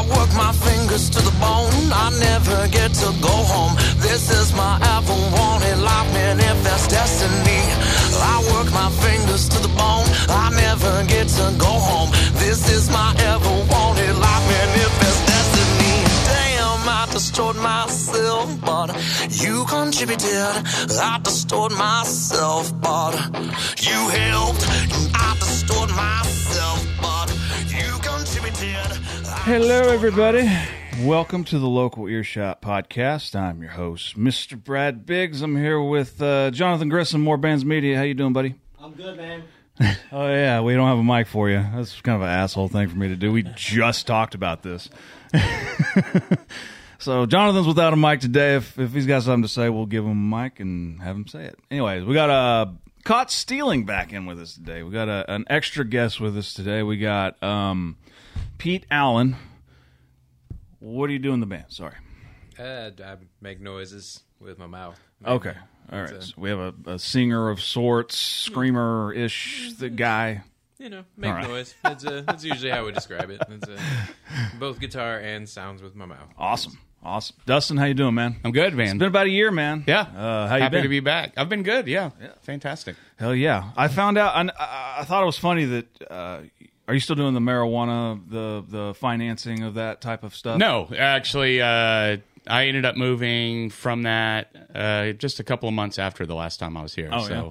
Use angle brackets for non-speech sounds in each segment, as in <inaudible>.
I work my fingers to the bone. I never get to go home. This is my ever wanted life, man. If that's destiny, I work my fingers to the bone. I never get to go home. This is my ever wanted life, man. If that's destiny, damn, I destroyed myself, but you contributed. I destroyed myself, but you helped. I destroyed myself. Hello, everybody. Welcome to the Local Earshot Podcast. I'm your host, Mr. Brad Biggs. I'm here with uh, Johnathan Grissom, More Bands Media. How you doing, buddy? I'm good, man. <laughs> Oh yeah, we don't have a mic for you. That's kind of an asshole thing for me to do. We <laughs> just talked about this. <laughs> so Johnathan's without a mic today. If if he's got something to say, we'll give him a mic and have him say it. Anyways, we got uh, caught stealing back in with us today. We got a, an extra guest with us today. We got um, Pete Allen. What do you do in the band? Sorry. Uh, I make noises with my mouth. Okay. All right. It's a- So we have a, a singer of sorts, screamer ish, the guy. You know, make All right. noise. That's, uh, that's usually how we describe it. It's, uh, <laughs> both guitar and sounds with my mouth. Awesome. Awesome. Dustin, how you doing, man? I'm good, It's man. been about a year, man. yeah. Uh, how you Happy been? to be back. I've been good. Yeah. yeah. Fantastic. Hell yeah. I found out. I, I, I thought it was funny that. Uh, are you still doing the marijuana, the the financing of that type of stuff? No, actually, uh, I ended up moving from that uh, just a couple of months after the last time I was here. Oh, so yeah.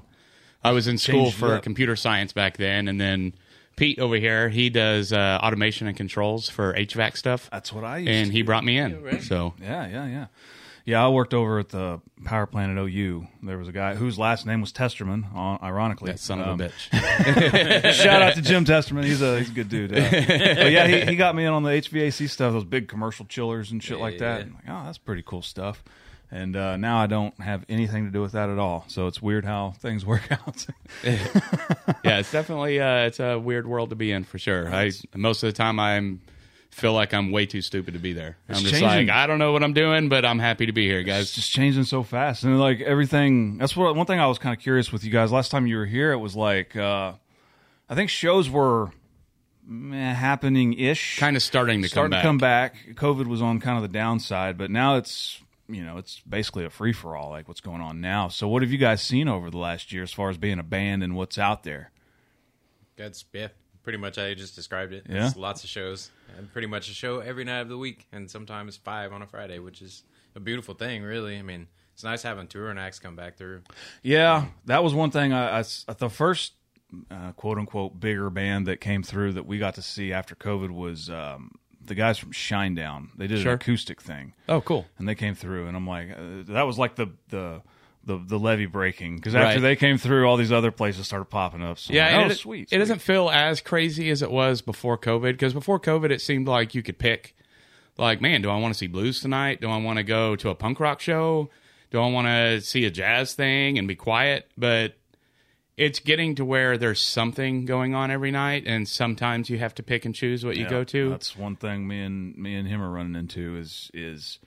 I was in school Changed for up. computer science back then, and then Pete over here, he does uh, automation and controls for HVAC stuff, That's what I used and to he do. brought me in. right. So Yeah, yeah, yeah. Yeah, I worked over at the power plant at OU. There was a guy whose last name was Testerman, ironically. that son of Um, a bitch. <laughs> Shout out to Jim Testerman. He's a he's a good dude. Uh, but yeah, he, he got me in on the HVAC stuff, those big commercial chillers and shit like that. Yeah. Like, oh, that's pretty cool stuff. And uh, now I don't have anything to do with that at all. So it's weird how things <laughs> work out. <laughs> yeah, it's definitely uh, it's a weird world to be in for sure. I most of the time I'm feel like I'm way too stupid to be there. I'm just changing. like I don't know what I'm doing, but I'm happy to be here, guys. it's guys. just changing so fast, and like everything. That's what one thing I was kind of curious with you guys. Last time you were here, it was like uh, I think shows were happening ish, Kind of starting to starting come back. to come back. COVID was on kind of the downside, but now it's you know it's basically a free for all, like what's going on now. So, what have you guys seen over the last year as far as being a band and what's out there? That's, yeah, pretty much how you just described it. Yeah? It's lots of shows. And pretty much a show every night of the week, and sometimes five on a Friday, which is a beautiful thing, really. I mean, it's nice having touring acts come back through. Yeah, that was one thing. I the first uh, quote unquote bigger band that came through that we got to see after COVID was um, the guys from Shinedown. They did Sure. an acoustic thing. Oh, cool. and they came through, and I'm like, uh, that was like the the the, the levee breaking because after Right. they came through, all these other places started popping up. So Yeah, like, oh, it, sweet. It sweet. doesn't feel as crazy as it was before COVID because before COVID, it seemed like you could pick, like, man, do I want to see blues tonight? Do I want to go to a punk rock show? Do I want to see a jazz thing and be quiet? But it's getting to where there's something going on every night, and sometimes you have to pick and choose what you Yeah, go to. That's one thing me and me and him are running into is is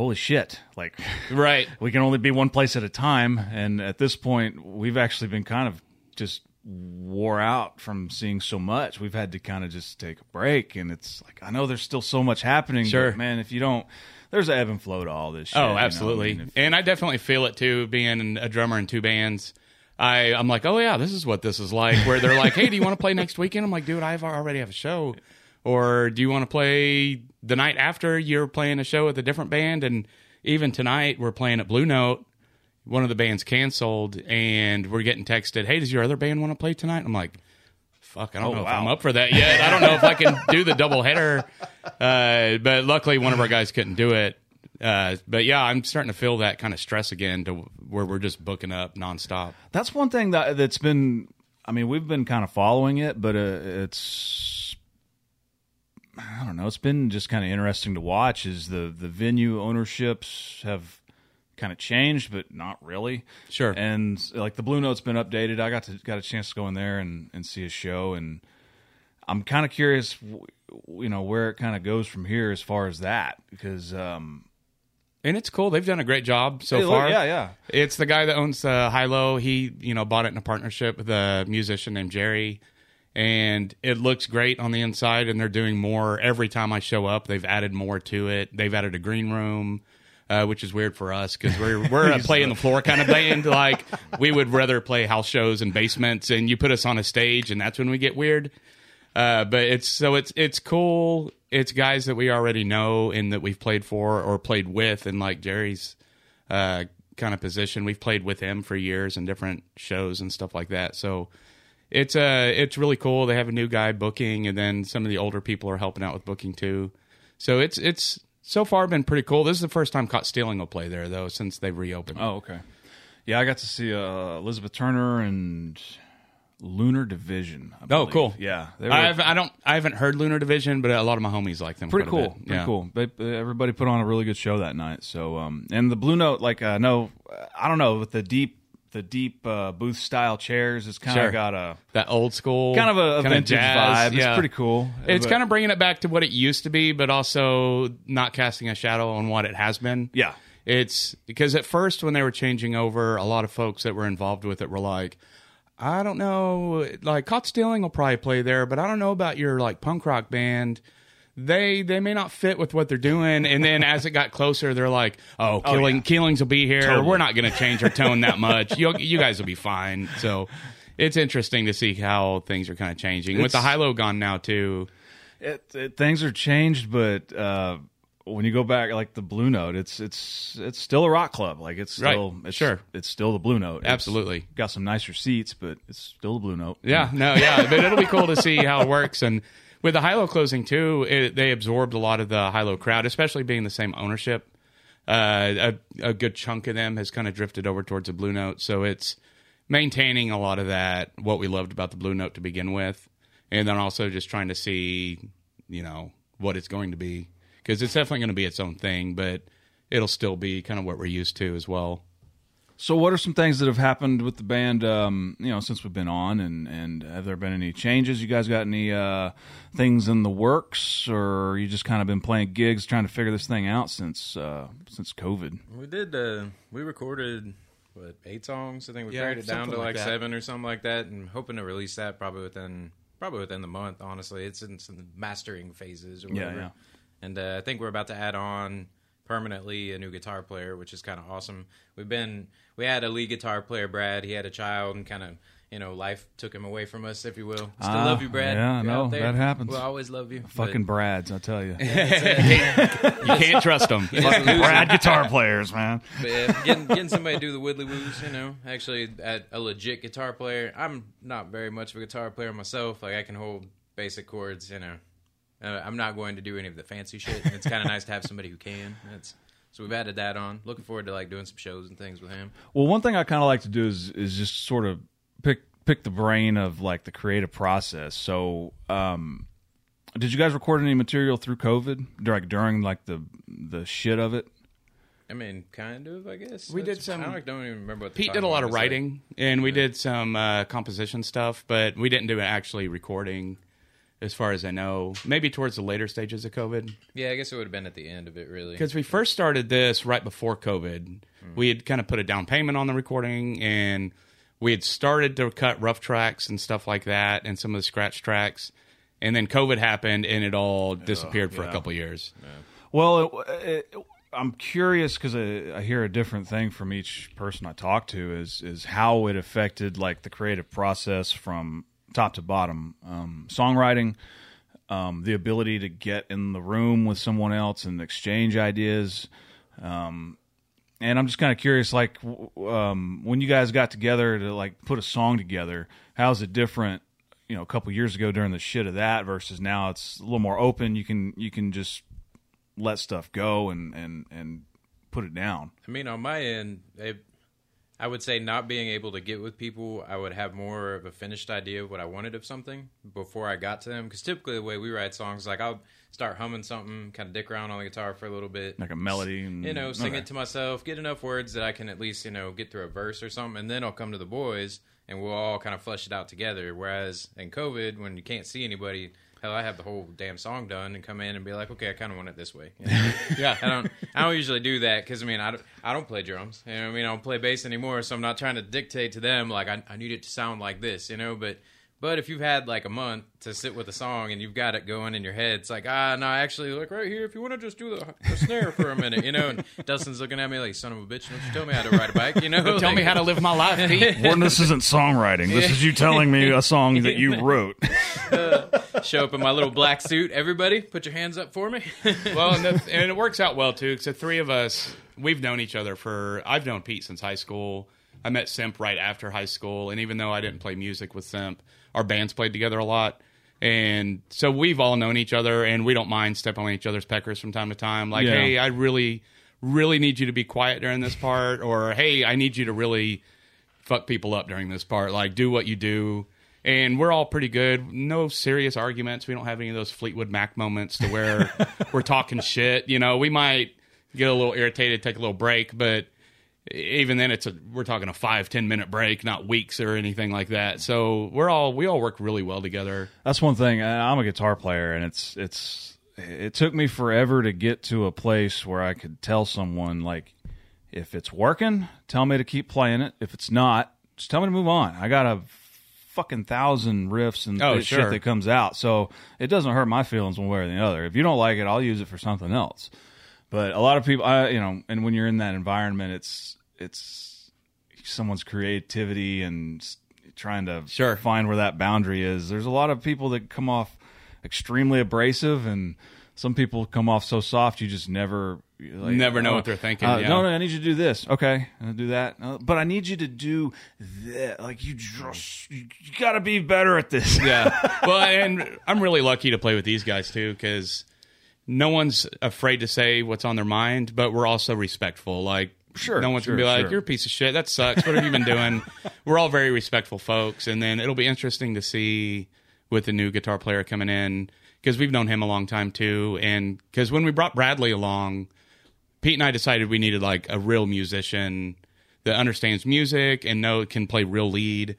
holy shit, like. <laughs> Right. we can only be one place at a time and at this point we've actually been kind of just wore out from seeing so much we've had to kind of just take a break and it's like i know there's still so much happening Sure. but man if you don't there's an ebb and flow to all this oh, shit, you know? Oh, absolutely. if- and I definitely feel it too, being a drummer in two bands. I, I'm like, oh yeah, this is what this is like. Where they're like, hey, do you want to play next weekend? I'm like, dude, I've already have a show. Or do you want to play the night after you're playing a show with a different band? And even tonight, we're playing at Blue Note. One of the bands canceled, and we're getting texted, hey, does your other band want to play tonight? I'm like, fuck, I don't Oh, know if. I'm up for that yet. I don't know if I can do the double header. <laughs> Uh, but luckily, one of our guys couldn't do it. Uh, but yeah, I'm starting to feel that kind of stress again to where we're just booking up nonstop. that's one thing that that's been i mean we've been kind of following it but uh, it's i don't know it's been just kind of interesting to watch is the the venue ownerships have kind of changed but not really Sure. and like the blue note's been updated i got to got a chance to go in there and and see a show and i'm kind of curious you know where it kind of goes from here as far as that because um And it's cool. They've done a great job so look, far. yeah, yeah. It's the guy that owns uh, HiLo. He, you know, bought it in a partnership with a musician named Jerry, and it looks great on the inside. And they're doing more every time I show up. They've added more to it. They've added a green room. Uh, which is weird for us because we're we're a <laughs> play in the floor kind of band. Like we would rather play house shows and basements, and you put us on a stage, and that's when we get weird. Uh, but it's so it's it's cool. It's guys that we already know and that we've played for or played with, and like Jerry's uh, kind of position, we've played with him for years in different shows and stuff like that. So it's uh it's really cool. They have a new guy booking, and then some of the older people are helping out with booking too. So it's it's so far been pretty cool. This is the first time Caught Stealing will play there though since they've reopened. Oh, okay. Yeah, I got to see uh, Elizabeth Turner and Lunar Division. Oh, cool. Yeah, were I haven't, I don't I haven't heard Lunar Division, but a lot of my homies like them. pretty cool. Pretty Yeah. cool. They, uh, everybody put on a really good show that night. So, um, and the Blue Note, like, uh, no, I don't know, with the deep, the deep uh, booth style chairs, it's kind of Sure. got a That old school, kind of a, a vintage jazz, vibe. Yeah. It's pretty cool. It's kind of bringing it back to what it used to be, but also not casting a shadow on what it has been. yeah. It's because at first, when they were changing over, a lot of folks that were involved with it were like, I don't know, like Caught Stealing will probably play there, but I don't know about your like punk rock band. They they may not fit with what they're doing. And then as it got closer, they're like, oh, killing yeah. killings will be here. Totally. We're not going to change our tone that much. You you guys will be fine. So it's interesting to see how things are kind of changing with the It's- HiLo gone now too. it, it, things are changed, but uh, when you go back, like the Blue Note, it's it's it's still a rock club. Like it's Right. still it's, Sure. it's still the Blue Note. It's Absolutely. got some nicer seats, but it's still the Blue Note. Yeah, no, yeah, but it'll be cool to see how it works. And with the HiLo closing too, it, they absorbed a lot of the HiLo crowd, especially being the same ownership. Uh, a, a good chunk of them has kind of drifted over towards the Blue Note, so it's maintaining a lot of that what we loved about the Blue Note to begin with, and then also just trying to see, you know, what it's going to be because it's definitely going to be its own thing, but it'll still be kind of what we're used to as well. So, what are some things that have happened with the band? Um, you know, since we've been on, and and have there been any changes? You guys got any uh, things in the works, or you just kind of been playing gigs, trying to figure this thing out since uh, since COVID? We did. Uh, we recorded what eight songs. I think we Yeah, carried it down to like like seven or something like that, and hoping to release that probably within probably within the month. Honestly, it's in some mastering phases or Yeah, whatever. yeah. And uh, I think we're about to add on permanently a new guitar player, which is kind of awesome. We've been we had a lead guitar player, Brad. He had a child, and kind of you know life took him away from us, if you will. Still Ah, love you, Brad. yeah, I You're know. That happens. We'll always love you. Fucking Brads, I tell you, <laughs> <laughs> You can't trust them. <laughs> Brad guitar players, man. But yeah, getting getting somebody to do the Woodley woos, you know, actually at a legit guitar player. I'm not very much of a guitar player myself. Like I can hold basic chords, you know. Uh, I'm not going to do any of the fancy shit. It's kind of nice to have somebody who can. It's, so we've added that on. Looking forward to like doing some shows and things with him. Well, one thing I kind of like to do is is just sort of pick pick the brain of like the creative process. So, um, did you guys record any material through COVID, like during like the the shit of it? I mean, kind of, I guess. We did some- I don't, don't even remember what the Pete did a lot of was like. writing, and we did some uh, composition stuff, but we didn't do actually recording, as far as I know. Maybe towards the later stages of COVID, Yeah, I guess it would have been at the end of it, really. because we first started this right before COVID. Hmm. We had kind of put a down payment on the recording, and we had started to cut rough tracks and stuff like that, and some of the scratch tracks. And then COVID happened, and it all disappeared for a yeah. couple years. Well, it, it, I'm curious because I, I hear a different thing from each person I talk to is is how it affected like the creative process from top to bottom, um, songwriting, um, the ability to get in the room with someone else and exchange ideas. Um, and I'm just kind of curious, like um, when you guys got together to like put a song together, how's it different? You know, a couple years ago during the shit of that versus now it's a little more open. You can you can just let stuff go and and and put it down. I mean, on my end, they, I would say not being able to get with people, I would have more of a finished idea of what I wanted of something before I got to them. Because typically, the way we write songs, like I'll start humming something, kind of dick around on the guitar for a little bit, Like a melody and you know, sing okay. it to myself, get enough words that I can at least, you know, get through a verse or something, and then I'll come to the boys and we'll all kind of flesh it out together. Whereas in COVID, when you can't see anybody, hell, I have the whole damn song done and come in and be like, okay, I kind of want it this way. You <laughs> know? Yeah. I don't, I don't usually do that because I mean, I don't, I don't play drums. You know, I mean, I don't play bass anymore, so I'm not trying to dictate to them like I, I need it to sound like this, you know, but. But if you've had like a month to sit with a song and you've got it going in your head, it's like, ah, no, actually, like right here, if you want to just do the, the snare for a minute, you know. And <laughs> Dustin's looking at me like, son of a bitch, don't you tell me how to ride a bike, you know? Tell Like, me how to live my life, Pete. <laughs> Warren, this isn't songwriting. This is you telling me a song that you <laughs> wrote. show up in my little black suit. Everybody, put your hands up for me. well, and, the, and it works out well too. Because the three of us, we've known each other for. I've known Pete since high school. I met Simp right after high school, and even though I didn't play music with Simp, our bands played together a lot. And so we've all known each other, and we don't mind stepping on each other's peckers from time to time. Like, Yeah. hey, I really, really need you to be quiet during this part, or hey, I need you to really fuck people up during this part. Like, do what you do. And we're all pretty good. No serious arguments. We don't have any of those Fleetwood Mac moments to where <laughs> we're talking shit. You know, we might get a little irritated, take a little break, but even then, it's a we're talking a five ten minute break, not weeks or anything like that. So we're all we all work really well together. That's one thing. I'm a guitar player, and it's it's it took me forever to get to a place where I could tell someone like, if it's working, tell me to keep playing it. If it's not, just tell me to move on. I got a fucking thousand riffs and Oh, shit that comes out, so it doesn't hurt my feelings one way or the other. If you don't like it, I'll use it for something else. But a lot of people, I you know, and when you're in that environment, it's it's someone's creativity and trying to Sure. find where that boundary is. There's a lot of people that come off extremely abrasive, and some people come off so soft you just never like, Never know oh, what they're thinking, uh, yeah. No, no, I need you to do this. Okay, I'll do that. Uh, but I need you to do that. Like you just you, you got to be better at this. Yeah. <laughs> well, and I'm really lucky to play with these guys too because no one's afraid to say what's on their mind, but we're also respectful. Like, Sure, no one's sure, gonna be like, sure. "You're a piece of shit. That sucks. What have you been doing?" <laughs> we're all very respectful folks, and then it'll be interesting to see with the new guitar player coming in because we've known him a long time too, and because when we brought Bradley along. Pete and I decided we needed like a real musician that understands music and know can play real lead.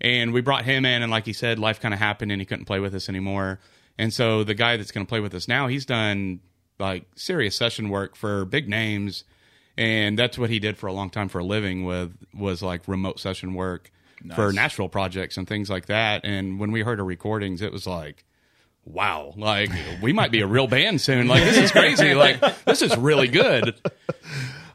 And we brought him in, and like he said, life kind of happened, and he couldn't play with us anymore. And so the guy that's going to play with us now, he's done like serious session work for big names, and that's what he did for a long time for a living. With was like remote session work for Nashville projects and things like that. And when we heard our recordings, it was like wow, like we might be a real band soon. Like this is crazy. Like this is really good.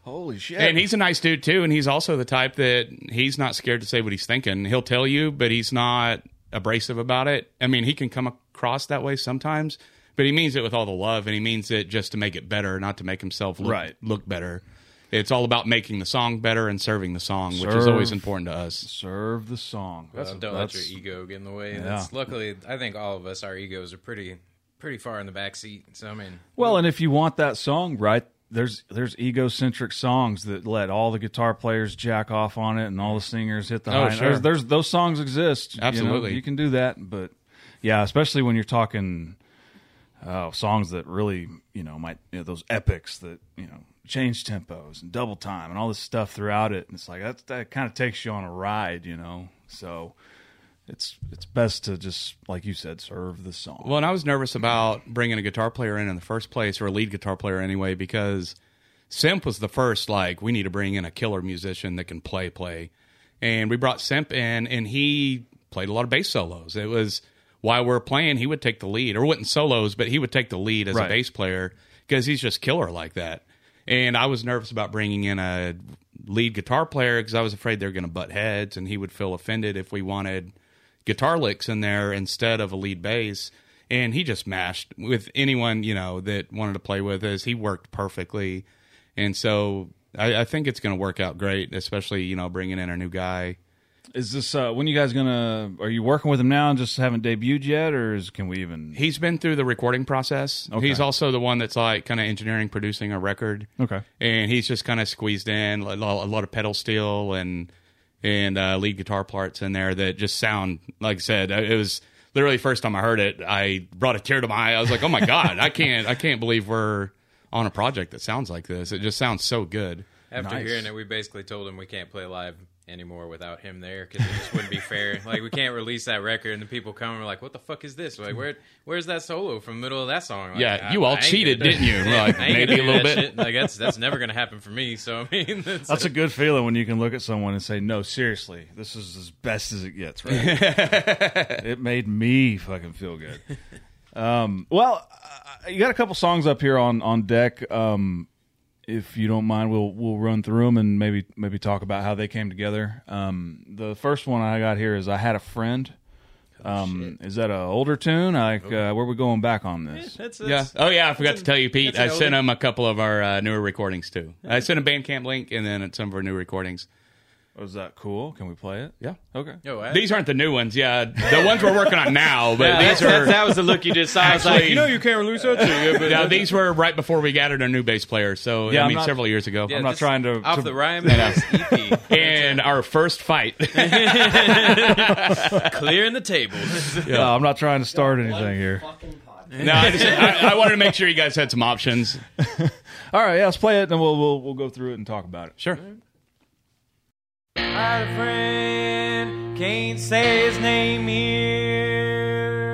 Holy shit! And he's a nice dude too. And he's also the type that he's not scared to say what he's thinking. He'll tell you, but he's not abrasive about it. I mean, he can come across that way sometimes, but he means it with all the love, and he means it just to make it better, not to make himself look, Right. look better. It's all about making the song better and serving the song, which is always important to us. serve the song. That's, don't let your ego get in the way. That's, luckily, I think all of us, our egos are pretty pretty far in the back seat. So I mean, Well, and if you want that song right, there's there's egocentric songs that let all the guitar players jack off on it and all the singers hit the Oh, high. sure. There's, there's those songs exist. you know, Absolutely. you, can do that, but yeah, especially when you're talking uh, songs that really you know might you know, those epics that you know change tempos and double time and all this stuff throughout it. And it's like that that kind of takes you on a ride, you know. So it's it's best to just like you said, serve the song. Well, and I was nervous about bringing a guitar player in in the first place, or a lead guitar player anyway, because Simp was the first. Like, we need to bring in a killer musician that can play, play, and we brought Simp in, and he played a lot of bass solos. It was while we are playing, he would take the lead, or wouldn't solos, but he would take the lead as Right. a bass player because he's just killer like that. And I was nervous about bringing in a lead guitar player because I was afraid they were going to butt heads, and he would feel offended if we wanted guitar licks in there instead of a lead bass. And he just mashed with anyone, you know, that wanted to play with us. He worked perfectly. And so I, I think it's going to work out great, especially, you know, bringing in a new guy. Is this uh, when you guys gonna? Are you working with him now and just haven't debuted yet, or is, can we even? He's been through the recording process. Okay. He's also the one that's like kind of engineering, producing a record. Okay. and he's just kind of squeezed in a lot, a lot of pedal steel and and uh, lead guitar parts in there that just sound like I said. It was literally the first time I heard it, I brought a tear to my eye. I was like, "Oh my god, I can't, I can't believe we're on a project that sounds like this. It just sounds so good." after Nice. hearing it, we basically told him we can't play live anymore without him there because it just wouldn't be fair. <laughs> Like we can't release that record and the people come and we're like, "What the fuck is this?" Like, where where's that solo from the middle of that song? Like, Yeah, I- you all I cheated, didn't you? <laughs> We're like, maybe a little bit. shit. Like that's that's never gonna happen for me. So I mean, <laughs> that's, That's a good feeling when you can look at someone and say, "No, seriously, this is as best as it gets." Right? it made me fucking feel good. Um, well, uh, you got a couple songs up here on on deck. Um, if you don't mind, we'll we'll run through them and maybe maybe talk about how they came together. Um, the first one I got here is "I Had a Friend." Um, is that an older tune? Like, uh, where we going back on this? that's, Yeah. Oh, yeah. I forgot to an- tell you, Pete. I sent him a couple of our uh, newer recordings too. I sent a Bandcamp link and then some of our new recordings. Oh, was that cool? Can we play it? Yeah. Okay. Yo, I- These aren't the new ones. Yeah, the ones we're working on now. But Yeah, these are that's- that was the look you just saw. I was like, you know, you can't release that too. Yeah, but yeah, these were right before we added our new bass player. So Yeah, I I'm mean, not- several years ago. Yeah, I'm not this- trying to- off to- the Ryan Bass EP. And our first fight. <laughs> clearing the table. No, I'm not trying to start anything here. no, I, just, I, I wanted to make sure you guys had some options. <laughs> All right, yeah, let's play it, and we'll we'll we'll go through it and talk about it. Sure. I had a friend, can't say his name here.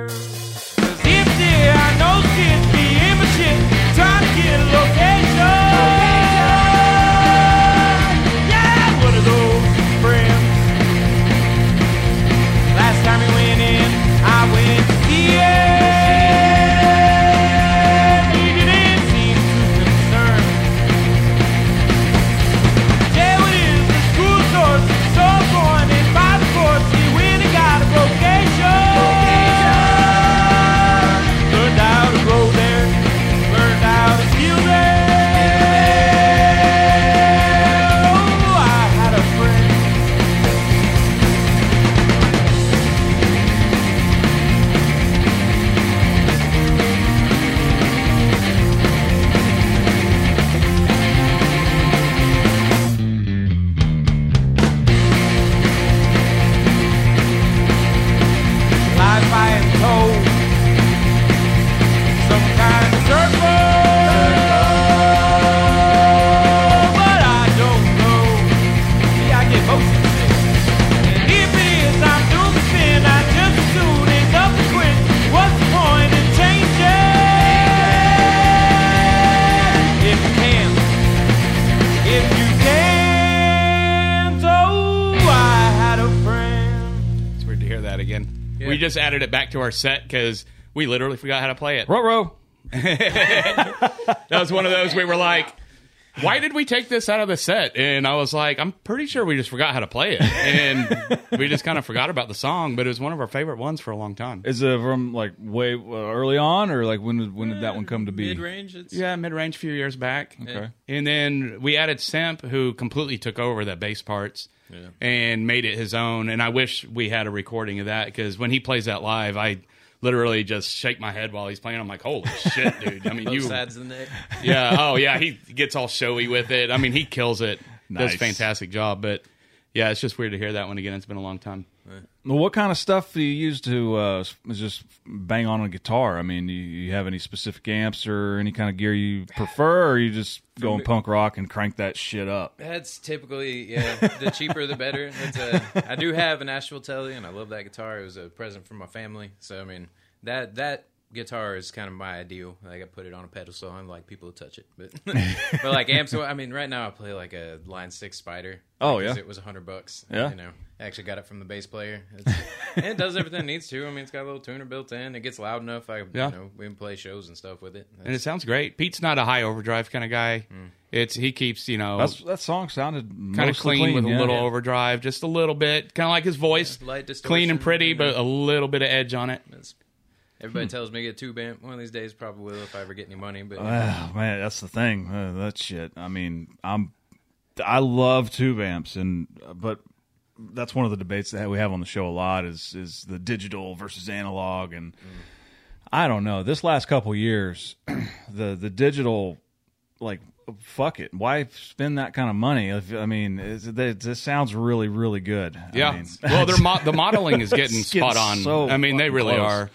Just added it back to our set because we literally forgot how to play it. Row row. <laughs> That was one of those we were like, why did we take this out of the set? And I was like, I'm pretty sure we just forgot how to play it. And we just kind of forgot about the song, but it was one of our favorite ones for a long time. Is it from like way uh, early on, or like when did when did that one come to be? Mid range. Yeah, mid range a few years back. Okay. And then we added Simp, who completely took over the bass parts Yeah. and made it his own. And I wish we had a recording of that because when he plays that live, I literally just shake my head while he's playing. I'm like, holy <laughs> shit, dude. I mean, both you. sides of the neck. Yeah. Oh, yeah. He gets all showy with it. I mean, he kills it. Does a fantastic job. But yeah, it's just weird to hear that one again. It's been a long time. Well, what kind of stuff do you use to uh, just bang on a guitar? I mean, you, you have any specific amps or any kind of gear you prefer, or you just going punk rock and crank that shit up? That's typically yeah. The cheaper the better. It's a, I do have an Nashville Telly, and I love that guitar. It was a present from my family. So I mean that that guitar is kind of my ideal. Like I put it on a pedestal. I like people to touch it, but <laughs> but like amps. I mean, right now I play like a Line Six Spider. Oh, yeah? it was a hundred bucks. Yeah. you know. I actually got it from the bass player. <laughs> It's, it does everything it needs to. I mean, it's got a little tuner built in. It gets loud enough. I Yeah. you know we can play shows and stuff with it. And it sounds great. Pete's not a high overdrive kind of guy. It's he keeps you know That's that song sounded kind of mostly clean, with yeah. a little overdrive, just a little bit, kind of like his voice, light clean and pretty, you but a little bit of edge on it. That's, everybody tells me to get tube amp. One of these days, probably will if I ever get any money. But man, that's the thing. Uh, that shit. I mean, I'm I love tube amps, and but that's one of the debates that we have on the show a lot is is the digital versus analog, and I don't know. This last couple years, <clears throat> the the digital, like, fuck it. Why spend that kind of money? If, I mean, it, this sounds really really good. I Yeah. mean, well, their <laughs> mo- the modeling is getting spot on. so I mean, they really close. are.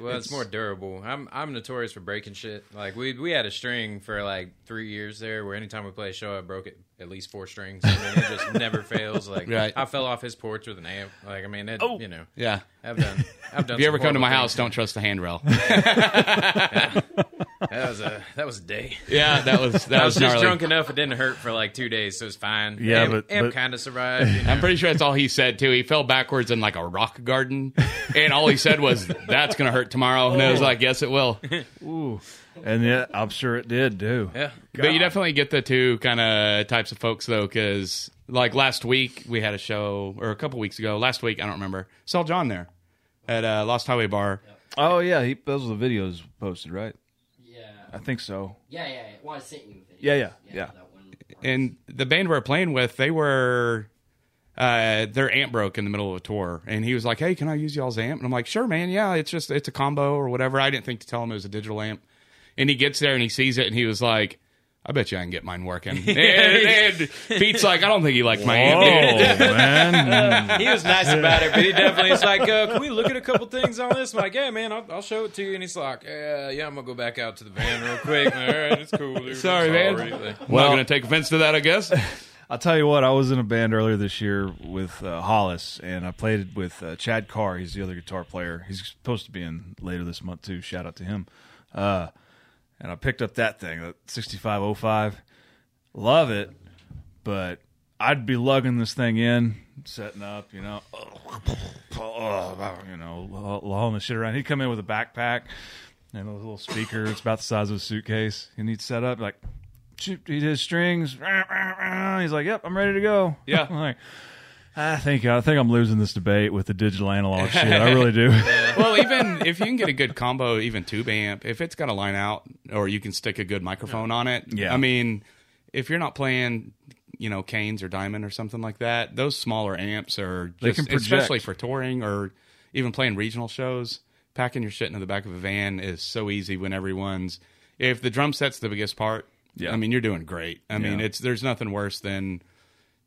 Well, it's, more durable. I'm I'm notorious for breaking shit. Like we we had a string for like three years there, where anytime we play a show, I broke it at least four strings. I mean, it just <laughs> never fails. Like Right. I fell off his porch with an amp. Like I mean, it, Oh. you know, Yeah. I've done. I've done. If you ever come to my house, things. don't trust the handrail. <laughs> <laughs> That was a that was a day. yeah, that was that I was was just drunk enough; it didn't hurt for like two days, so it's fine. Yeah, amp, but- amp but- kind of survived. You know? I'm pretty sure that's all he said too. He fell backwards in like a rock garden, and all he said was, "That's gonna hurt tomorrow." And I was like, "Yes, it will." <laughs> Ooh. And yeah, I'm sure it did too. yeah. But you definitely get the two kind of types of folks though, because like last week we had a show, or a couple weeks ago, last week I don't remember. Saw John there at uh, Lost Highway Bar. Oh yeah, he, those were the videos posted, right? Yeah. I think so. Yeah, yeah, yeah. Well, I sent you the video. Yeah, yeah, yeah. And the band we were playing with, they were uh, their amp broke in the middle of a tour, and he was like, "Hey, can I use y'all's amp?" And I'm like, "Sure, man. Yeah, it's just it's a combo or whatever." I didn't think to tell him it was a digital amp, and he gets there and he sees it, and he was like. I bet you I can get mine working. <laughs> and, and Pete's like, I don't think he liked my Oh amp. man, <laughs> He was nice about it, but he definitely was like, uh, "Can we look at a couple things on this?" I'm like, "Yeah, man, I'll, I'll show it to you." And he's like, "Yeah, yeah, I'm gonna go back out to the van real quick." All right, it's cool. Dude. Sorry, man. Sorry. Like, I'm not going to take offense to that, I guess. <laughs> I'll tell you what. I was in a band earlier this year with uh, Hollis, and I played with uh, Chad Carr. He's the other guitar player. He's supposed to be in later this month too. Shout out to him. Uh, and I picked up that thing, that 6505. Love it, but I'd be lugging this thing in, setting up, you know, you know, hauling the shit around. He'd come in with a backpack and a little speaker. It's about the size of a suitcase. And he'd set up like, shoot, he did his strings. He's like, "Yep, I'm ready to go." Yeah. I'm <laughs> like, I think I think I'm losing this debate with the digital analog <laughs> shit. I really do. well, <laughs> even if you can get a good combo, even tube amp, if it's got a line out or you can stick a good microphone on it, Yeah. I mean, if you're not playing, you know, Canes or Diamond or something like that, those smaller amps are They can project. especially for touring or even playing regional shows. Packing your shit into the back of a van is so easy when everyone's. If the drum set's the biggest part, Yeah. I mean, you're doing great. I mean, it's there's nothing worse than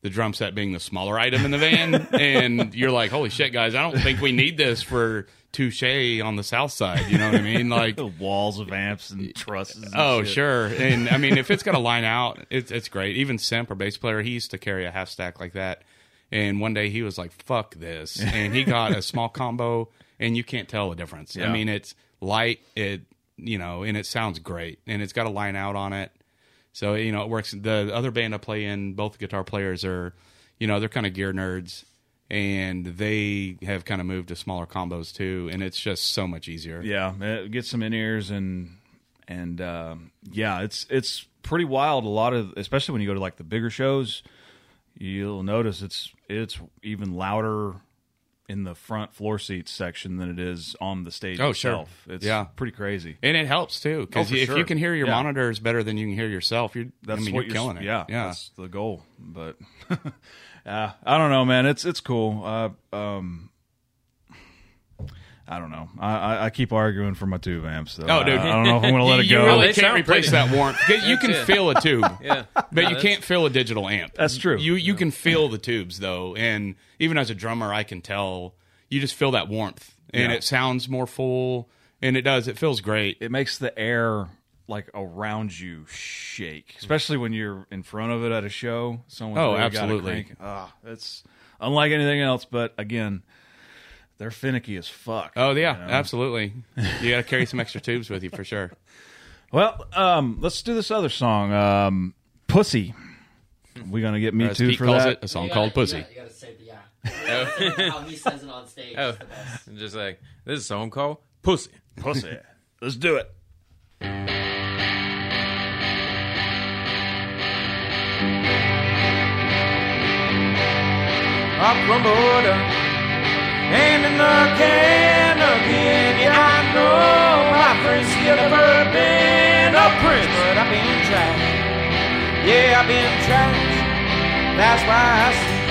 the drum set being the smaller item in the van, and you're like, "Holy shit, guys! I don't think we need this for Touche on the south side." You know what I mean? Like, The <laughs> walls of amps and trusses. and oh shit. sure, and I mean, if it's got a <laughs> line out, it's it's great. Even Simp, our bass player, he used to carry a half stack like that, and one day he was like, "Fuck this," and he got a small combo, and you can't tell the difference. I mean, it's light, it you know, and it sounds great, and it's got a line out on it. So you know it works. The other band I play in, both guitar players are, you know, they're kind of gear nerds, and they have kind of moved to smaller combos too, and it's just so much easier. Yeah, it gets some in ears and and um, yeah, it's it's pretty wild. A lot of especially when you go to like the bigger shows, you'll notice it's it's even louder in the front floor seats section than it is on the stage Oh, sure. itself. It's Yeah. pretty crazy. And it helps too because Oh, if sure. you can hear your Yeah. monitors better than you can hear yourself, you're That's I mean what you're killing it. Yeah, yeah. that's the goal. But <laughs> yeah, I don't know, man. It's it's cool. Uh, um, I don't know. I, I, I keep arguing for my tube amps. Though. Oh, dude. I, I don't know if I'm going to let it <laughs> you go. really They can't replace that warmth. <laughs> You can it. feel a tube, <laughs> yeah, but No, you that's- can't feel a digital amp. That's true. You you can feel the tubes though, and even as a drummer, I can tell you just feel that warmth, and Yeah. it sounds more full, and it does. It feels great. it makes the air like around you shake, especially when you're in front of it at a show. Someone's Oh, absolutely. crank. Ah, it's unlike anything else. But again, they're finicky as fuck. Oh yeah, you know? absolutely. You got to carry some extra tubes with you for sure. <laughs> Well, um, let's do this other song, um, "Pussy." We gonna get me too Pete for calls that. it, a song gotta- called you "Pussy." gotta- You gotta say the yeah. You <laughs> How he says it on stage. Oh. is the best. <laughs> just like this is a song called "Pussy." Pussy. Let's do it. I crumbled up and in the can again. Yeah, I know my friends never been a prince, but I've been trashed. Yeah, I've been trashed. That's why I see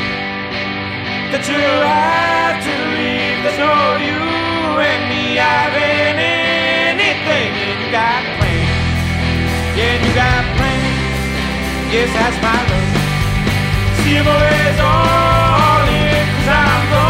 that you have to leave. There's no you and me having anything, and you got plans. Yeah, you got plans. Yes, that's my love. Civil is all in, cause I'm gonna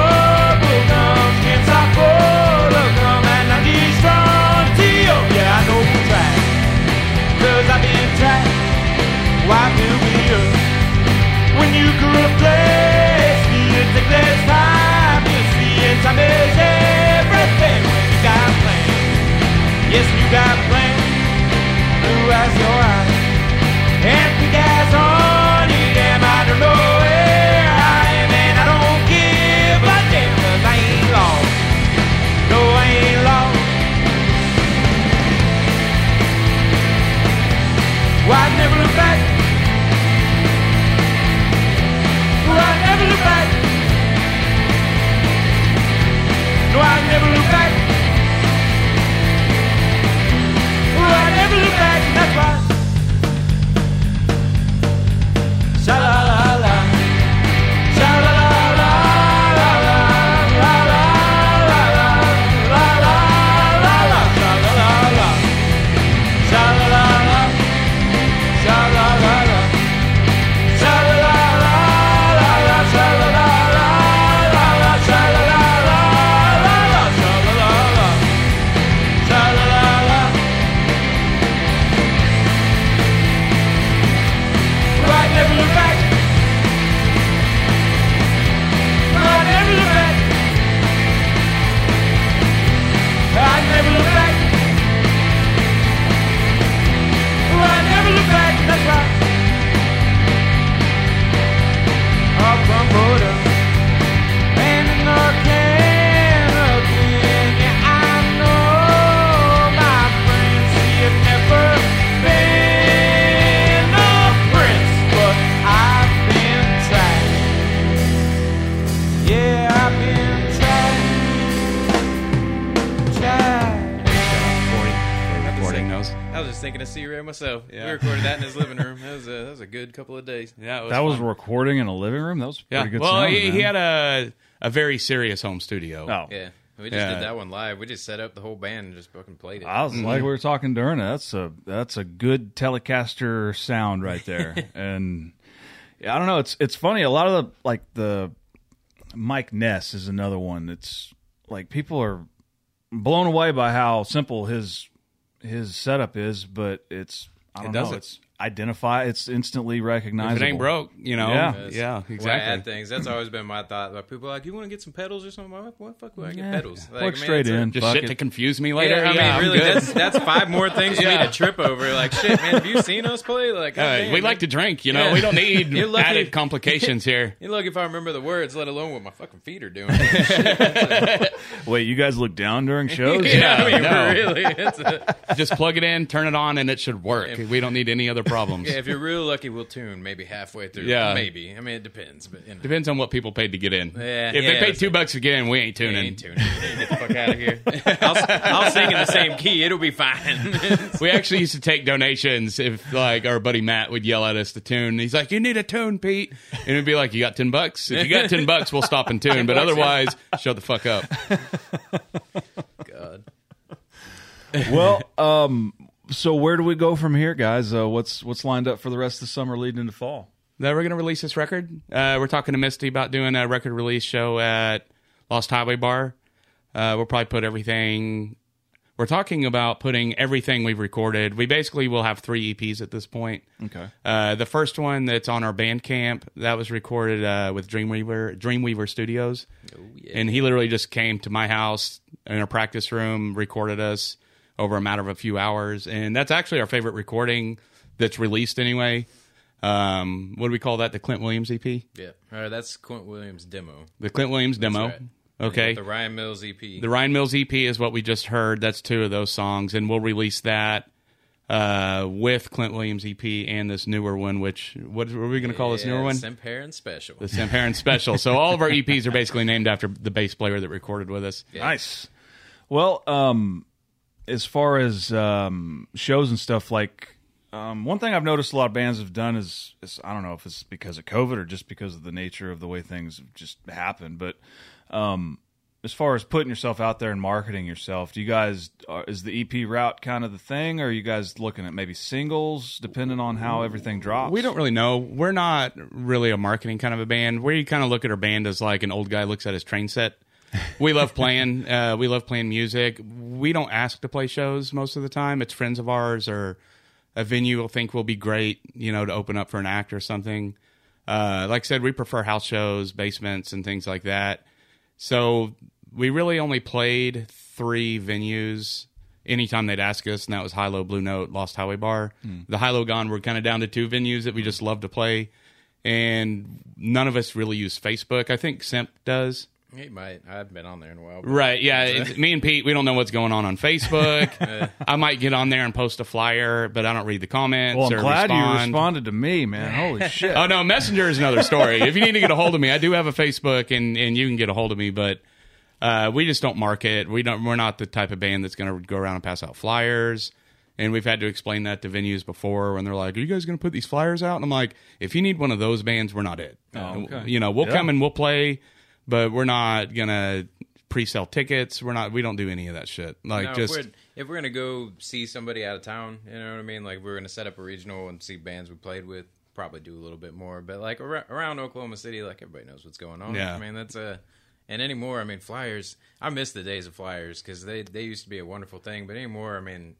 the place music that's time to see he, he had a a very serious home studio. Oh, Yeah, we just Yeah. did that one live. We just set up the whole band and just fucking played it. I was like we were talking during it. That's a that's a good Telecaster sound right there. <laughs> and yeah, I don't know. It's it's funny. A lot of the like the Mike Ness is another one. That's like people are blown away by how simple his his setup is, but it's I don't does know. It's identify. It's instantly If recognizable. it ain't broke, you know. Yeah. Yes. Yeah, When I exactly. add things, that's always been my thought. Like people are like, you want to get some pedals or something? Why, why the fuck would I get Yeah. pedals? Like, Plug man, straight it's a- in. Just Fuck shit it. to confuse me later. Yeah, I mean, I'm really, that's that's five more things for me Yeah. to trip over. Like, shit, man, have you seen us play? Like, Uh, goddamn, we man. like to drink, you know. Yeah. We don't need <laughs> lucky- added complications here. <laughs> You look if I remember the words, let alone what my fucking feet are doing. <laughs> Wait, you guys look down during shows? Yeah, I mean, no. really, it's a, Just plug it in, turn it on, and it should work. We don't need any other problems. yeah, if you're real lucky, we'll tune maybe halfway through. Yeah. maybe. I mean, it depends, but you know. Depends on what people paid to get in. Yeah, if they yeah, paid two it. bucks to get in, we ain't You tuning. ain't tuning. Get the fuck out of here. <laughs> I'll, I'll sing in the same key. It'll be fine. <laughs> We actually used to take donations if like our buddy Matt would yell at us to tune. He's like, "You need a tune, Pete," and it'd be like, "You got ten bucks? If you got ten bucks, we'll stop and tune. But <laughs> otherwise, shut the fuck up." God. well, um, so where do we go from here, guys? Uh, what's what's lined up for the rest of the summer leading into fall? Now we're gonna release this record. Uh, we're talking to Misty about doing a record release show at Lost Highway Bar. Uh, we'll probably put everything. We're talking about putting everything we've recorded. We basically will have three EPs at this point. Okay. Uh, the first one that's on our Bandcamp that was recorded uh, with Dreamweaver Dreamweaver Studios, Oh, yeah. and he literally just came to my house in a practice room, recorded us over a matter of a few hours, and that's actually our favorite recording that's released anyway. Um, what do we call that? The Clint Williams EP, Yeah. All right, that's Clint Williams' demo. the Clint Williams demo. right. Okay, The Ryan Mills EP. the Ryan Mills EP is what we just heard. That's two of those songs, and we'll release that uh, with Clint Williams EP and this newer one. Which what are we going to call this newer one? Simparent Special. the Samharan Special. So all of our EPs are basically named after the bass player that recorded with us. Yeah. Nice. Well, um, as far as um, shows and stuff, like um, one thing I've noticed a lot of bands have done is, is I don't know if it's because of COVID or just because of the nature of the way things have just happened, but um, as far as putting yourself out there and marketing yourself, do you guys are, is the EP route kind of the thing, or are you guys looking at maybe singles, depending on how everything drops? We don't really know. We're not really a marketing kind of a band. We kind of look at our band as like an old guy looks at his train set. <laughs> We love playing. Uh, we love playing music. We don't ask to play shows most of the time. It's friends of ours or a venue will think will be great, you know, to open up for an act or something. Uh, like I said, we prefer house shows, basements, and things like that. So we really only played three venues anytime they'd ask us, and that was HiLo, Blue Note, Lost Highway Bar. The HiLo Gone, we're kind of down to two venues that we just love to play, and none of us really use Facebook. I think Simp does. He might. I haven't been on there in a while. Right, yeah. <laughs> Me and Pete, we don't know what's going on on Facebook. <laughs> I might get on there and post a flyer, but I don't read the comments Well, I'm or glad you responded to me, man. Holy <laughs> shit! Oh no, Messenger is another story. if you need to get a hold of me, I do have a Facebook, and and you can get a hold of me. But uh, we just don't market. We don't. We're not the type of band that's going to go around and pass out flyers. And we've had to explain that to venues before when they're like, "Are you guys going to put these flyers out?" And I'm like, "If you need one of those bands, we're not it. Oh, okay. You know, we'll Yeah. come and we'll play, but we're not gonna pre-sell tickets. We're not. We don't do any of that shit. Like No, just if we're, if we're gonna go see somebody out of town, you know what I mean. Like we're gonna set up a regional and see bands we played with. Probably do a little bit more, but like ar- around Oklahoma City, like everybody knows what's going on. Yeah. I mean that's a. And anymore, I mean flyers. I miss the days of flyers because they they used to be a wonderful thing, but anymore, I mean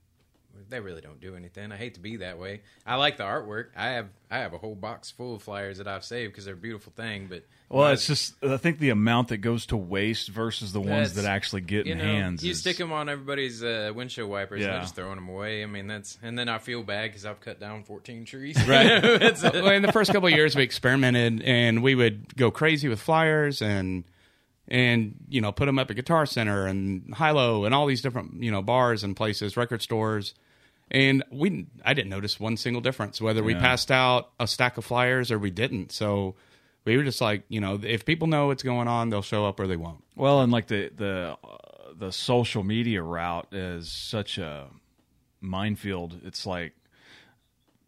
they really don't do anything. I hate to be that way. I like the artwork. I have I have a whole box full of flyers that I've saved because they're a beautiful thing. But Well, it's just I think the amount that goes to waste versus the ones that actually get you in know, hands. you is- stick them on everybody's uh, windshield wipers and Yeah. they're just throwing them away. I mean, that's and then I feel bad because I've cut down 14 trees. Right. <laughs> It's a- well, in the first couple of years, we experimented, and we would go crazy with flyers and and you know put them up at Guitar Center and HiLo and all these different you know bars and places, record stores, and we I didn't notice one single difference whether we Yeah. passed out a stack of flyers or we didn't. So we were just like, you know, if people know what's going on, they'll show up or they won't. Well, and like the the uh, the social media route is such a minefield. It's like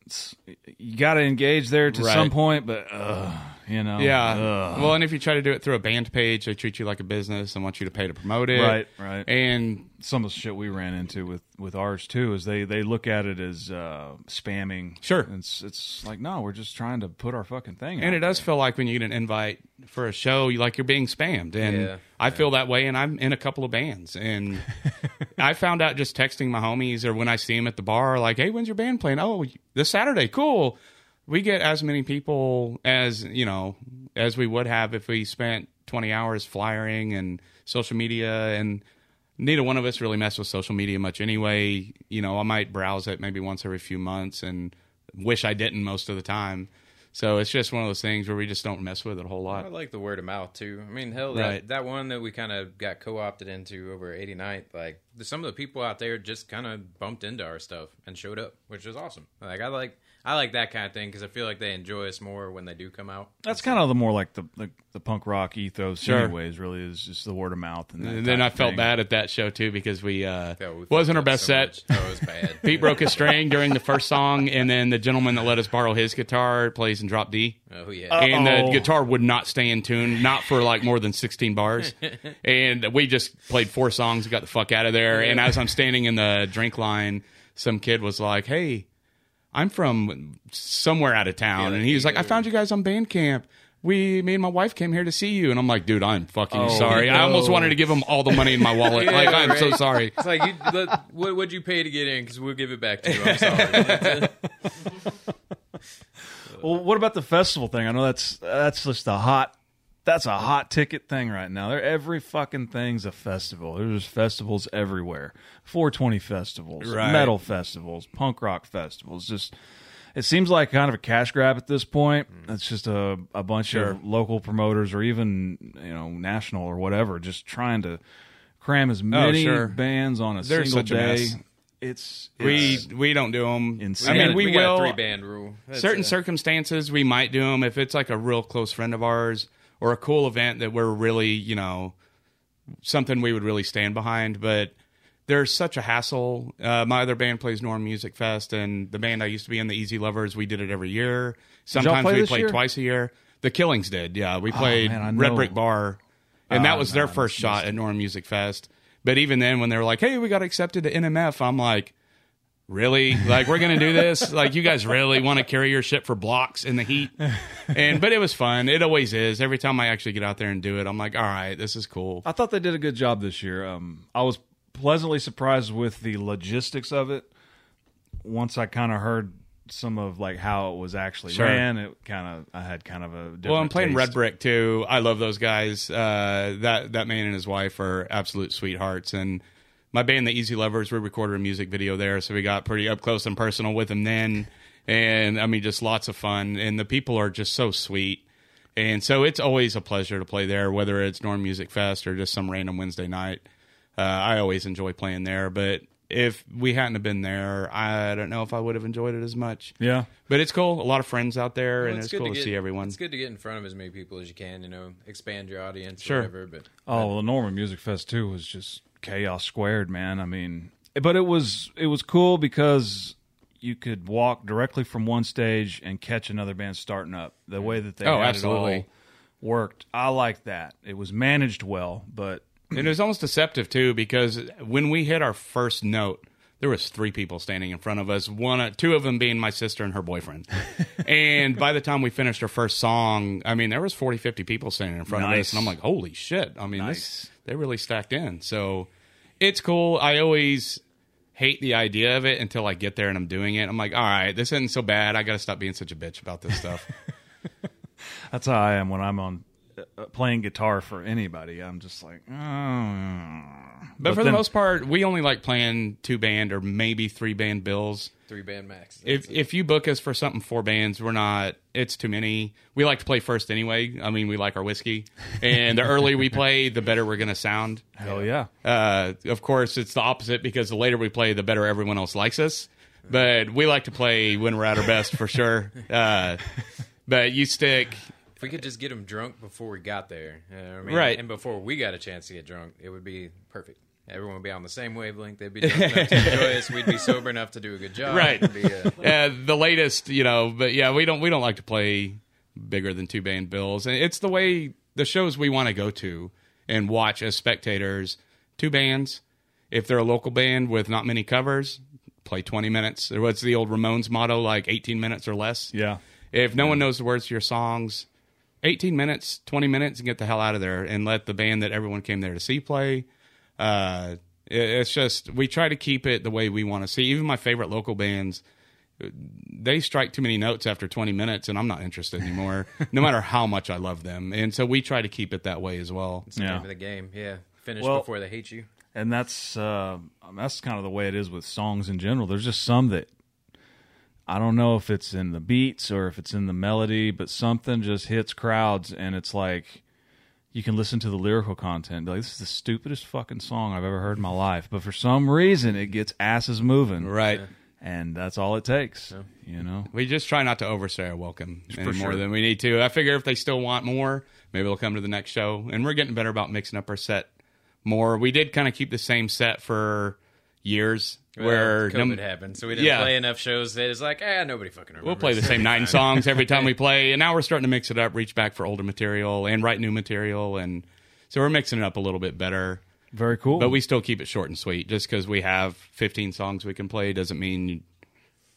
it's, you got to engage there to Right. some point, but uh, you know, Yeah. ugh. Well, and if you try to do it through a band page, they treat you like a business and want you to pay to promote it. Right, right. And some of the shit we ran into with with ours too is they they look at it as uh, spamming. Sure. it's it's like no, we're just trying to put our fucking thing. and out it does feel like when you get an invite for a show, you like you're being spammed. And Yeah. I feel that way, and I'm in a couple of bands. And <laughs> I found out just texting my homies or when I see them at the bar, like, "Hey, when's your band playing? Oh, this Saturday, cool." We get as many people as you know as we would have if we spent 20 hours flyering and social media and neither one of us really mess with social media much anyway. You know, I might browse it maybe once every few months and wish I didn't most of the time. So it's just one of those things where we just don't mess with it a whole lot. I like the word of mouth too. I mean, hell, Right. that, that one that we kind of got co-opted into over 89th, like some of the people out there just kind of bumped into our stuff and showed up, which is awesome. Like I like I like that kind of thing because I feel like they enjoy us more when they do come out. That's kind of the more like the the, the punk rock ethos, Sure. anyways. Really, is just the word of mouth. And, that And then I type felt thing. bad at that show too because we uh Yeah, we wasn't our best so set. much. Oh, was bad. <laughs> Pete broke a string during the first <laughs> song, and then the gentleman that let us borrow his guitar plays in drop D. Oh yeah. and Uh-oh. the guitar would not stay in tune, not for like more than 16 bars. <laughs> and we just played four songs, got the fuck out of there. And as I'm standing in the drink line, some kid was like, "Hey, I'm from somewhere out of town," Yeah, and he was like, "I found you guys on Bandcamp." We, me and my wife came here to see you, and I'm like, dude, I'm fucking Oh, sorry. I almost wanted to give him all the money in my wallet. <laughs> Yeah, like, I'm so sorry. It's like, you, let, what would you pay to get in? Because we'll give it back to you. I'm sorry. <laughs> Well, what about the festival thing? I know that's that's just a hot that's a hot ticket thing right now. There every fucking thing's a festival. There's festivals everywhere. 420 festivals, Right. metal festivals, punk rock festivals. Just it seems like kind of a cash grab at this point. Mm. It's just a a bunch Sure. of local promoters or even, you know, national or whatever just trying to cram as oh, many Oh, sure. bands on a They're single such a day. mess. It's, We it's we don't do them. Insane. I mean, got- we, got will. a three band rule. That's, certain circumstances we might do them if it's like a real close friend of ours or a cool event that we're really you know something we would really stand behind. But there's such a hassle. Uh, my other band plays norm music fest and the band i used to be in the easy lovers we did it every year. Sometimes play we played year? Oh, twice a year. The killings did yeah. We played man, red brick bar and Oh, that was their first shot at norm music fest. But even then when they were like hey we got accepted to nmf i'm like really like we're gonna do this like you guys really want to carry your shit for blocks in the heat and but it was fun it always is every time i actually get out there and do it i'm like all right this is cool I thought they did a good job this year. Um, I was pleasantly surprised with the logistics of it. Once I kind of heard some of like how it was actually Sure. ran, it kind of I had kind of a different well i'm playing taste. red brick too i love those guys uh that that man and his wife are absolute sweethearts and my band the easy lovers we recorded a music video there so we got pretty up close and personal with them then. And i mean just lots of fun. And the people are just so sweet. And so it's always a pleasure to play there whether it's norm music fest or just some random wednesday night. Uh, i always enjoy playing there. But if we hadn't have been there i don't know if i would have enjoyed it as much. Yeah, but it's cool. A lot of friends out there well, and it's, good cool to, get- see everyone. It's good to get in front of as many people as you can. You know, expand your audience. Sure. Whatever, but Oh, well, the Norman Music Fest too was just chaos squared, man. I mean, but it was it was cool because you could walk directly from one stage and catch another band starting up. The way that they Oh, had absolutely. it all worked, I like that. It was managed well, but And it was almost deceptive too because when we hit our first note, there was three people standing in front of us. One, two of them being my sister and her boyfriend. <laughs> and by the time we finished our first song, I mean there was 40, 50 people standing in front of us, and I'm like, holy shit! I mean, Nice. this they really stacked in. So it's cool. I always hate the idea of it until I get there and I'm doing it. I'm like, all right, this isn't so bad. I got to stop being such a bitch about this stuff. <laughs> That's how I am when I'm on uh, playing guitar for anybody. I'm just like, oh. But, for then- the most part, we only like playing two band or maybe three band bills. three band max. if if you book us for something four bands, we're not. It's too many. We like to play first anyway. I mean, we like our whiskey, and the earlier we play, the better we're gonna sound. hell yeah. Uh, of course, it's the opposite because the later we play, the better everyone else likes us. But we like to play when we're at our best for sure. Uh, but you stick. If we could just get them drunk before we got there, you know I mean? Right. and before we got a chance to get drunk, it would be perfect. everyone would be on the same wavelength. They'd be drunk enough to <laughs> enjoy us. We'd be sober enough to do a good job. Right. It'd uh, <laughs> the latest, you know, but yeah, we don't we don't like to play bigger than two band bills, and it's the way the shows we want to go to and watch as spectators. Two bands, if they're a local band with not many covers, play twenty minutes. Or What's the old Ramones motto? Like eighteen minutes or less. Yeah. If no one knows the words to your songs, 18 minutes, 20 minutes, and get the hell out of there and let the band that everyone came there to see play. Uh, it- it's just, we try to keep it the way we want to see. Even my favorite local bands, they strike too many notes after 20 minutes, and I'm not interested anymore, <laughs> no matter how much I love them. And so we try to keep it that way as well. it's the Yeah. name of the game. Yeah. Finish Well- before they hate you. and that's uh, that's kind of the way it is with songs in general. There's just some that I don't know if it's in the beats or if it's in the melody, but something just hits crowds, and it's like you can listen to the lyrical content. Like this is the stupidest fucking song I've ever heard in my life, but for some reason it gets asses moving, Right. And that's all it takes, you know. We just try not to overstay our welcome any more sure. than we need to. I figure if they still want more, maybe they'll come to the next show. And we're getting better about mixing up our set more. We did kind of keep the same set for years, where Well, no- COVID happened, so we didn't Yeah. play enough shows that it's like, ah, nobody fucking remembers. We'll play the same nine songs every time we <laughs> play, and now we're starting to mix it up, reach back for older material, and write new material, and so we're mixing it up a little bit better. Very cool. But we still keep it short and sweet. Just because we have 15 songs we can play doesn't mean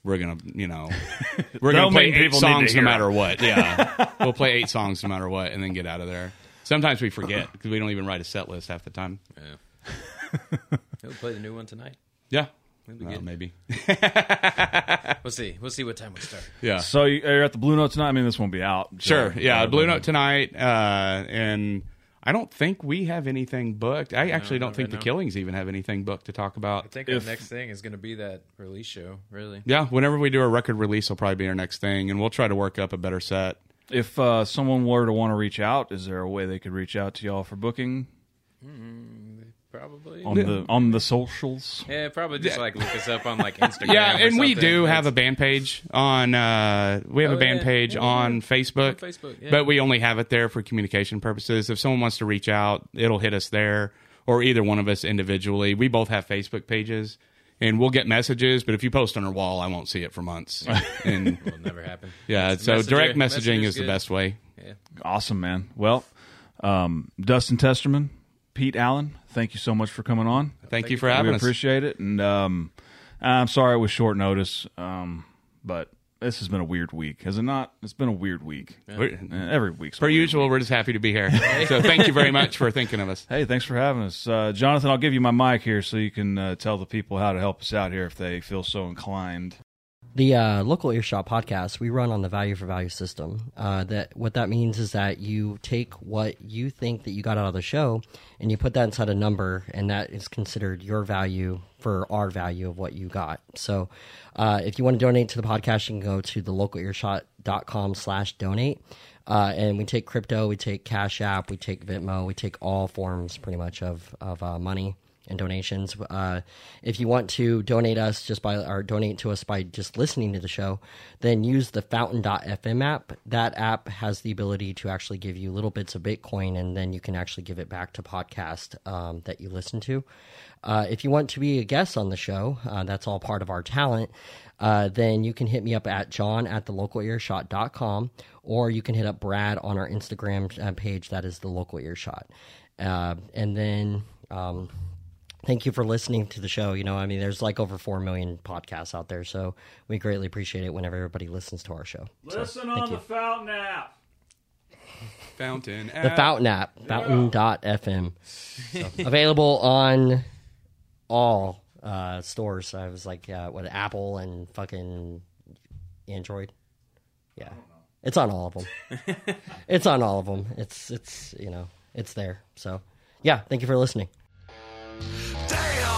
we're gonna, you know, <laughs> we're gonna play eight people songs no matter it. what. Yeah, <laughs> we'll play eight songs no matter what, and then get out of there. Sometimes we forget <clears throat> because we don't even write a set list half the time. We'll play the new one tonight. Yeah, We'll be Well, good. maybe. <laughs> <laughs> We'll see. We'll see what time we start. Yeah. so you- you're at the Blue Note tonight. I mean, this won't be out. Sure. so- Yeah. uh, Blue Note tonight. Uh, and I don't think we have anything booked. I actually don't think right the now. Killings even have anything booked to talk about. I think If- our next thing is going to be that release show. Really. Yeah. Whenever we do a record release, it'll probably be our next thing, and we'll try to work up a better set. If uh, someone were to want to reach out, is there a way they could reach out to y'all for booking Probably. on the on the socials? Yeah, probably just like look us up on like <laughs> Instagram. Yeah, or and we something. do have a band page on. Uh, we have Oh, a band yeah. page Yeah, on yeah. Facebook, On Facebook, yeah. but we only have it there for communication purposes. If someone wants to reach out, it'll hit us there, or either one of us individually. We both have Facebook pages, and we'll get messages. But if you post on our wall, I won't see it for months. <laughs> and will never happen. yeah, so messenger- direct messaging messenger's is the good. best way. Yeah. Awesome, man. Well, um, Dustin Testerman, Pete Allen, thank you so much for coming on. Thank, you for having we us. We appreciate it, and um, I'm sorry it was short notice, um, but this has been a weird week, has it not? It's been a weird week. We're- Uh, Every week's Per a usual, week. we're just happy to be here. so thank you very much for thinking of us. Hey, thanks for having us, uh, Johnathan. I'll give you my mic here so you can uh, tell the people how to help us out here if they feel so inclined. The uh, local earshot podcast we run on the value for value system. Uh, that what that means is that you take what you think that you got out of the show, and you put that inside a number, and that is considered your value for our value of what you got. So, uh, if you want to donate to the podcast, you can go to the localearshot.com slash donate. Uh, and we take crypto, we take Cash App, we take Venmo, we take all forms pretty much of of uh, money and donations. Uh, if you want to donate us just by or donate to us by just listening to the show, then use the Fountain.fm app. That app has the ability to actually give you little bits of Bitcoin, and then you can actually give it back to podcast um, that you listen to. Uh, if you want to be a guest on the show, uh, that's all part of our talent. Uh, then you can hit me up at john at the localearshot.com or you can hit up Brad on our Instagram uh, page. That is the local earshot. Uh, and then um, thank you for listening to the show. You know, I mean, there's like over 4 million podcasts out there. So we greatly appreciate it whenever everybody listens to our show. So, Listen thank you. Fountain app. Fountain. The Fountain app, fountain.fm. So, <laughs> available on all uh, stores. I was like, uh, what, Apple and fucking Android? Yeah. It's on all of them. <laughs> it's on all of them. It's, it's, you know, it's there. So, yeah, thank you for listening. Damn,